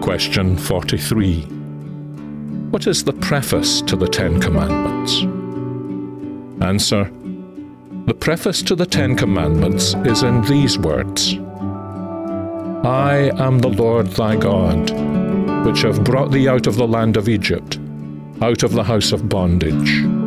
Question 43. What is the preface to the Ten Commandments? Answer. The preface to the Ten Commandments is in these words I am the Lord thy God, which have brought thee out of the land of Egypt, out of the house of bondage.